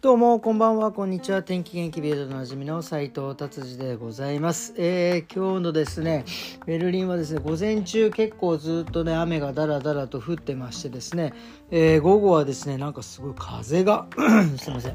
どうもこんばんはこんにちは天気元気ビルドのなじみの斉藤達治でございます、えー、今日のですねベルリンはですね午前中結構ずっとね雨がだらだらと降ってましてですね、えー、午後はですねなんかすごい風が すいません。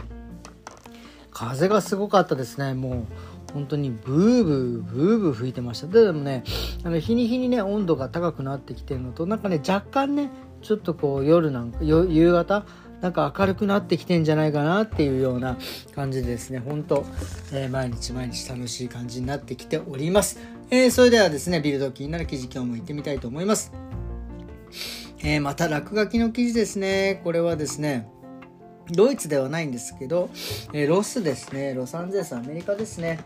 風がすごかったですね。もう本当にブーブーブーブー吹いてました。でもねあの日に日にね温度が高くなってきてるのとなんかね若干ねちょっとこう夜なんか夕方なんか明るくなってきてんじゃないかなっていうような感じでですね、本当、えー、毎日毎日楽しい感じになってきております。えー、それではですね、ビルド気になる記事今日も行ってみたいと思います。えー、また落書きの記事ですね。これはですね、ドイツではないんですけど、え、ロスですね、ロサンゼルス、アメリカですね、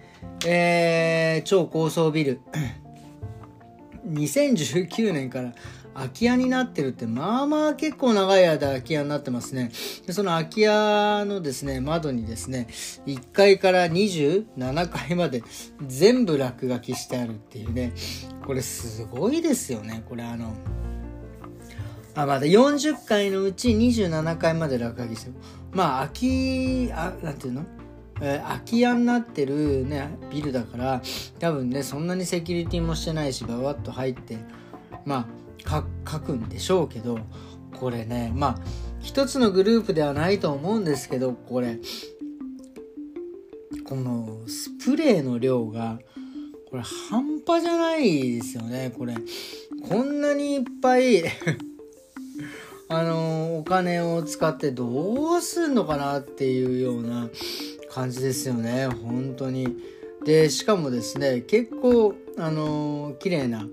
えー、超高層ビル。2019年から空き家になってるって、まあまあ結構長い間空き家になってますね。でその空き家のですね、窓にですね、1階から27階まで全部落書きしてあるっていうね、これすごいですよね。これあの、あ、まだ40階のうち27階まで落書きしてる。まあ、空き、あ、なんていうの？えー、空き家になってるね、ビルだから、多分ね、そんなにセキュリティもしてないし、ババッと入って、まあ、書くんでしょうけどこれねまあ一つのグループではないと思うんですけどこれこのスプレーの量がこれ半端じゃないですよね。これこんなにいっぱい あのお金を使ってどうすんのかなっていうような感じですよね。本当に。でしかもですね結構あの綺麗な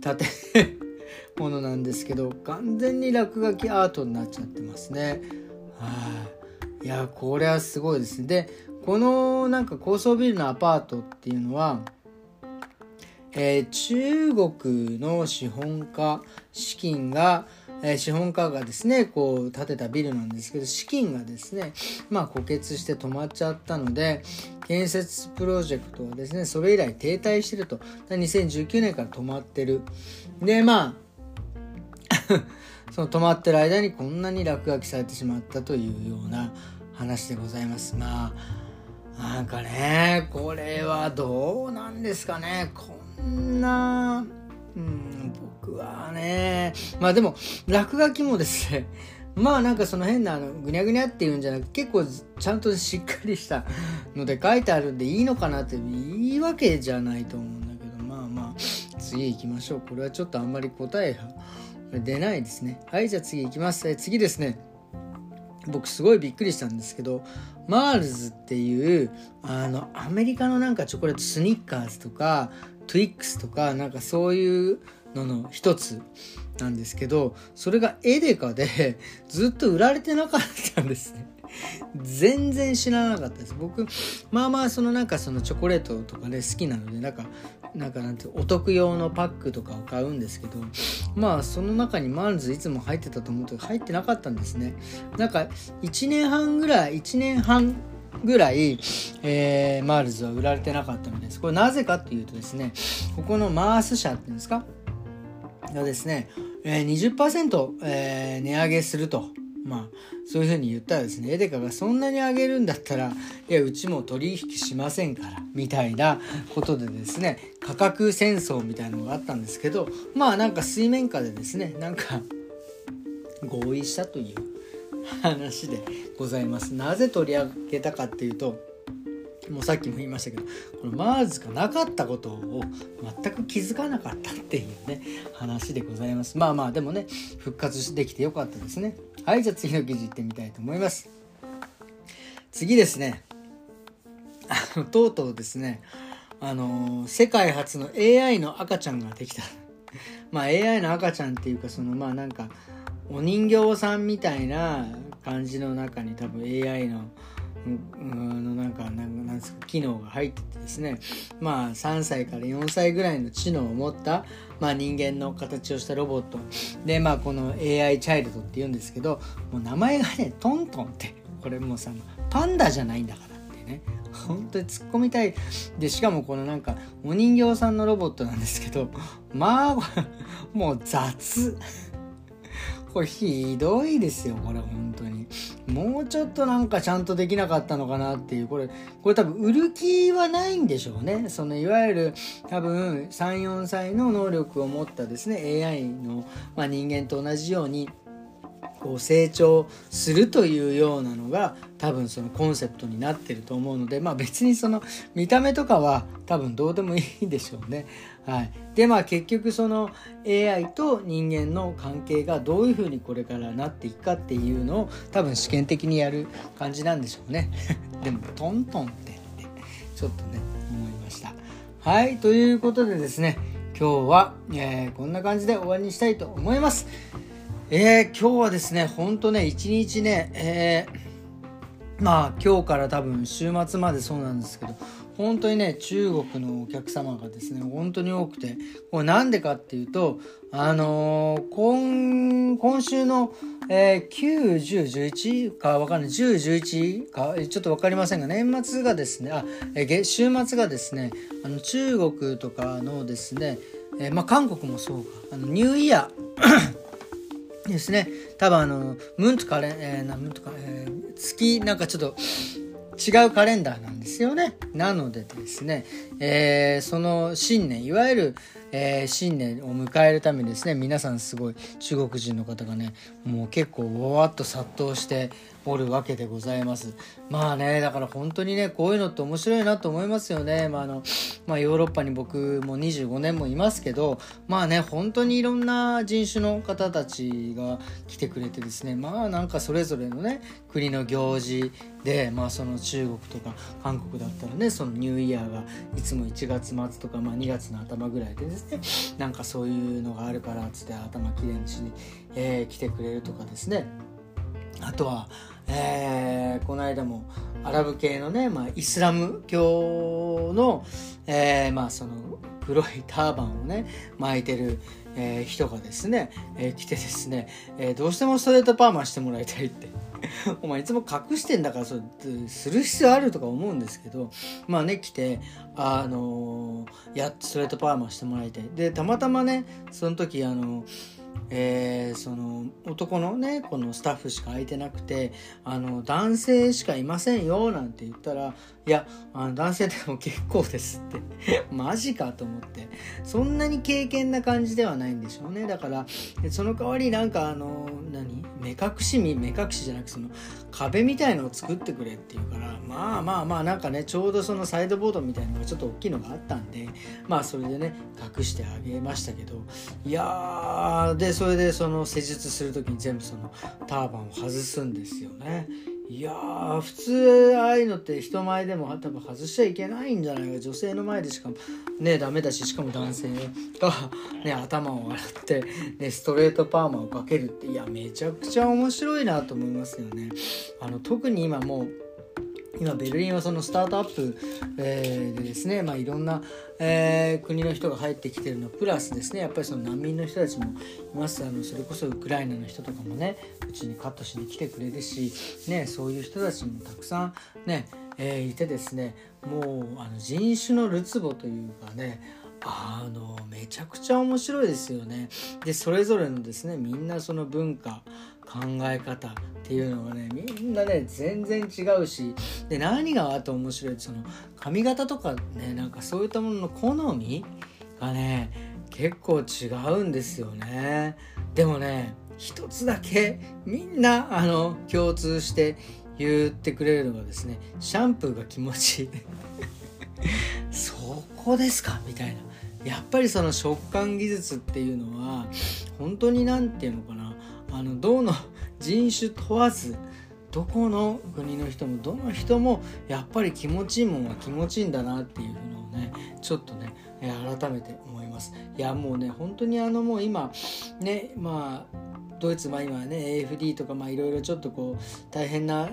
建ものなんですけど完全に落書きアートになっちゃってますね。はい、いやこれはすごいですね。でこのなんか高層ビルのアパートっていうのは、えー、中国の資本家資金がえー、資本家がですねこう建てたビルなんですけど資金がですねまあ枯渇して止まっちゃったので建設プロジェクトはですねそれ以来停滞してると2019年から止まってるでまあ その止まってる間にこんなに落書きされてしまったというような話でございます。まあなんかねこれはどうなんですかねこんな、うん、僕はねまあでも落書きもですね まあなんかその変なあのぐにゃぐにゃっていうんじゃなくて結構ちゃんとしっかりしたので書いてあるんでいいのかなっていいわけじゃないと思うんだけどまあまあ次行きましょうこれはちょっとあんまり答え出ないですね。はい、じゃあ次行きます。次ですね。僕すごいびっくりしたんですけど、マールズっていう、あの、アメリカのなんかチョコレート、スニッカーズとか、トゥイックスとか、なんかそういうのの一つなんですけど、それがエデカでずっと売られてなかったんですね。全然知らなかったです。僕まあまあそのなんかそのチョコレートとかね好きなのでなんかなんかなんてお得用のパックとかを買うんですけどまあその中にマーズいつも入ってたと思うと入ってなかったんですね。なんか1年半ぐらい1年半ぐらい、えー、マールズは売られてなかったみたいです。これなぜかというとですねここのマース社っていうんですか？がですね、えー、20%、えー、値上げすると。まあそういうふうに言ったらですねエデカがそんなにあげるんだったらいやうちも取引しませんからみたいなことでですね価格戦争みたいなのがあったんですけどまあなんか水面下でですねなんか合意したという話でございます。なぜ取り上げたかっていうともうさっきも言いましたけどこのマーズがなかったことを全く気づかなかったっていうね話でございます。まあまあでもね復活できてよかったですね。はいじゃあ次の記事いってみたいと思います。次ですね。あ のとうとうですねあの、世界初の AI の赤ちゃんができた。まあ AI の赤ちゃんっていうかそのまあなんかお人形さんみたいな感じの中に多分 AI ののなんかなんですか機能が入っててですね。まあ3歳から4歳ぐらいの知能を持った、まあ、人間の形をしたロボット。でまあこの AI チャイルドって言うんですけどもう名前がねトントンってこれもうさパンダじゃないんだからってね。本当に突っ込みたい。でしかもこのなんかお人形さんのロボットなんですけどまあもう雑。これひどいですよこれ本当に。もうちょっとなんかちゃんとできなかったのかなっていうこれこれ多分売る気はないんでしょうね。そのいわゆる多分34歳の能力を持ったですね AI の、まあ、人間と同じようにこう成長するというようなのが多分そのコンセプトになってると思うのでまあ別にその見た目とかは多分どうでもいいでしょうね。はい、でまあ結局その AI と人間の関係がどういうふうにこれからなっていくかっていうのを多分試験的にやる感じなんでしょうね。でもトントンってってちょっとね思いました。はいということでですね今日は、えー、こんな感じで終わりにしたいと思います。えー、今日はですね、ほんとね、一日ね、えー、まあ今日から多分週末までそうなんですけど、本当にね、中国のお客様がですね、本当に多くて、これなんでかっていうと、あのー、今、今週の、えー、9、10、11かわかんない、10、11か、ちょっとわかりませんが、年末がですね、あ、えー、週末がですね、あの中国とかのですね、えー、まあ韓国もそうか、あのニューイヤー、ですね。多分あのムンとカレン、えー、なムンとか、えー、月なんかちょっと違うカレンダーなんですよね。なのでですね、えー、その新年いわゆるえー、新年を迎えるためにですね皆さんすごい中国人の方がねもう結構わっと殺到しておるわけでございます。まあねだから本当にねこういうのって面白いなと思いますよね。まああのまあヨーロッパに僕も25年もいますけどまあね本当にいろんな人種の方たちが来てくれてですねまあなんかそれぞれのね国の行事でまあその中国とか韓国だったらねそのニューイヤーがいつも1月末とか、まあ、2月の頭ぐらいでですねなんかそういうのがあるからっつって頭きれいにしに、えー、来てくれるとかですね。あとは、えー、この間もアラブ系のね、まあ、イスラム教の、えー、まあその黒いターバンをね巻いてる、えー、人がですね、えー、来てですね、えー、どうしてもストレートパーマしてもらいたいって。お前いつも隠してんだからそれする必要あるとか思うんですけどまあね来てあのー、やストレートパーマしてもらいたい。でたまたまねその時あのーえー、その男のねこのスタッフしか空いてなくてあの男性しかいませんよなんて言ったらいやあの男性でも結構ですって。マジかと思って。そんなに経験な感じではないんでしょうね。だからその代わりなんかあの何？目隠し目隠しじゃなくその壁みたいのを作ってくれっていうからまあまあまあなんかねちょうどそのサイドボードみたいのがちょっと大きいのがあったんでまあそれでね隠してあげましたけどいやーででそれでその施術する時に全部そのターバンを外すんですよねいやー普通ああいうのって人前でも多分外しちゃいけないんじゃないか女性の前でしかもねダメだししかも男性が、ね、頭を洗って、ね、ストレートパーマをかけるっていやめちゃくちゃ面白いなと思いますよね。あの特に今もう今ベルリンはそのスタートアップ、えー、でですね、まあ、いろんな、えー、国の人が入ってきてるのプラスですねやっぱりその難民の人たちもいますあのそれこそウクライナの人とかもねうちにカットしに来てくれるし、ね、そういう人たちもたくさんね、えー、いてですねもうあの人種のるつぼというかねあのめちゃくちゃ面白いですよね。でそれぞれのですねみんなその文化考え方っていうのがねみんなね全然違うしで何があと面白いその髪型とかねなんかそういったものの好みがね結構違うんですよね。でもね一つだけみんなあの共通して言ってくれるのがですねシャンプーが気持ちいい。そこですか？みたいな。やっぱりその食感技術っていうのは本当に何て言うのかな。あのどの人種問わずどこの国の人もどの人もやっぱり気持ちいいもんは気持ちいいんだなっていうのをねちょっとね改めて思います。いやもうね本当にあのもう今ねまあドイツ、まあ、今ね AFD とかまあいろいろちょっとこう大変な、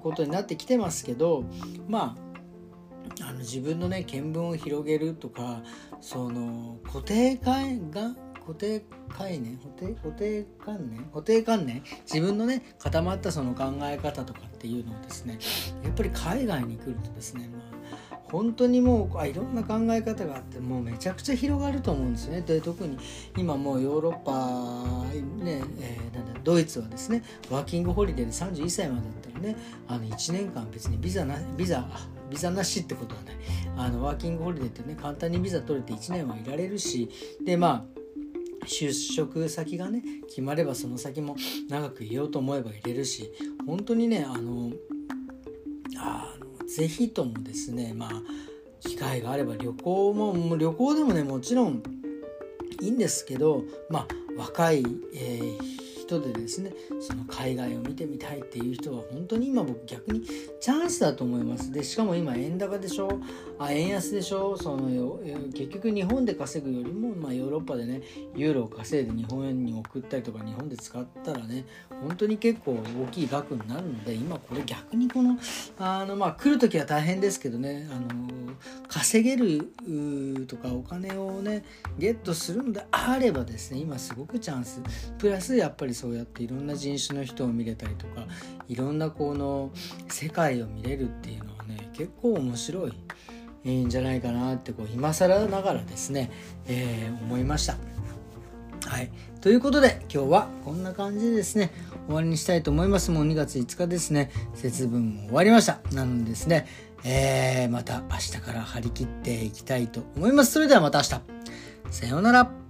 ことになってきてますけどまああの自分のね見聞を広げるとかその固定化が固定概念固定固定観念？固定観念？自分のね固まったその考え方とかっていうのをですねやっぱり海外に来るとですね、まあ、本当にもうあいろんな考え方があってもうめちゃくちゃ広がると思うんですね。で特に今もうヨーロッパね、えー、なんだドイツはですねワーキングホリデーで31歳までだったらねあの1年間別にビザなビザビザなしってことはない。あのワーキングホリデーってね簡単にビザ取れて1年はいられるしでまあ就職先がね決まればその先も長くいようと思えば入れるし本当にねあのあのぜひともですねまあ機会があれば旅行も旅行でもねもちろんいいんですけどまあ若い、えー人でですねその海外を見てみたいっていう人は本当に今僕逆にチャンスだと思います。でしかも今円高でしょ？あ円安でしょ？その結局日本で稼ぐよりも、まあ、ヨーロッパでねユーロを稼いで日本円に送ったりとか日本で使ったらね本当に結構大きい額になるので今これ逆にこのあのまあ来る時は大変ですけどねあの稼げるとかお金をねゲットするのであればですね今すごくチャンス。プラスやっぱりそうやっていろんな人種の人を見れたりとかいろんなこの世界を見れるっていうのはね結構面白い。いいんじゃないかなってこう今更ながらですね、えー、思いました。はい。ということで今日はこんな感じでですね、終わりにしたいと思います。もう2月5日ですね、節分も終わりました。なのでですね、えー、また明日から張り切っていきたいと思います。それではまた明日。さようなら。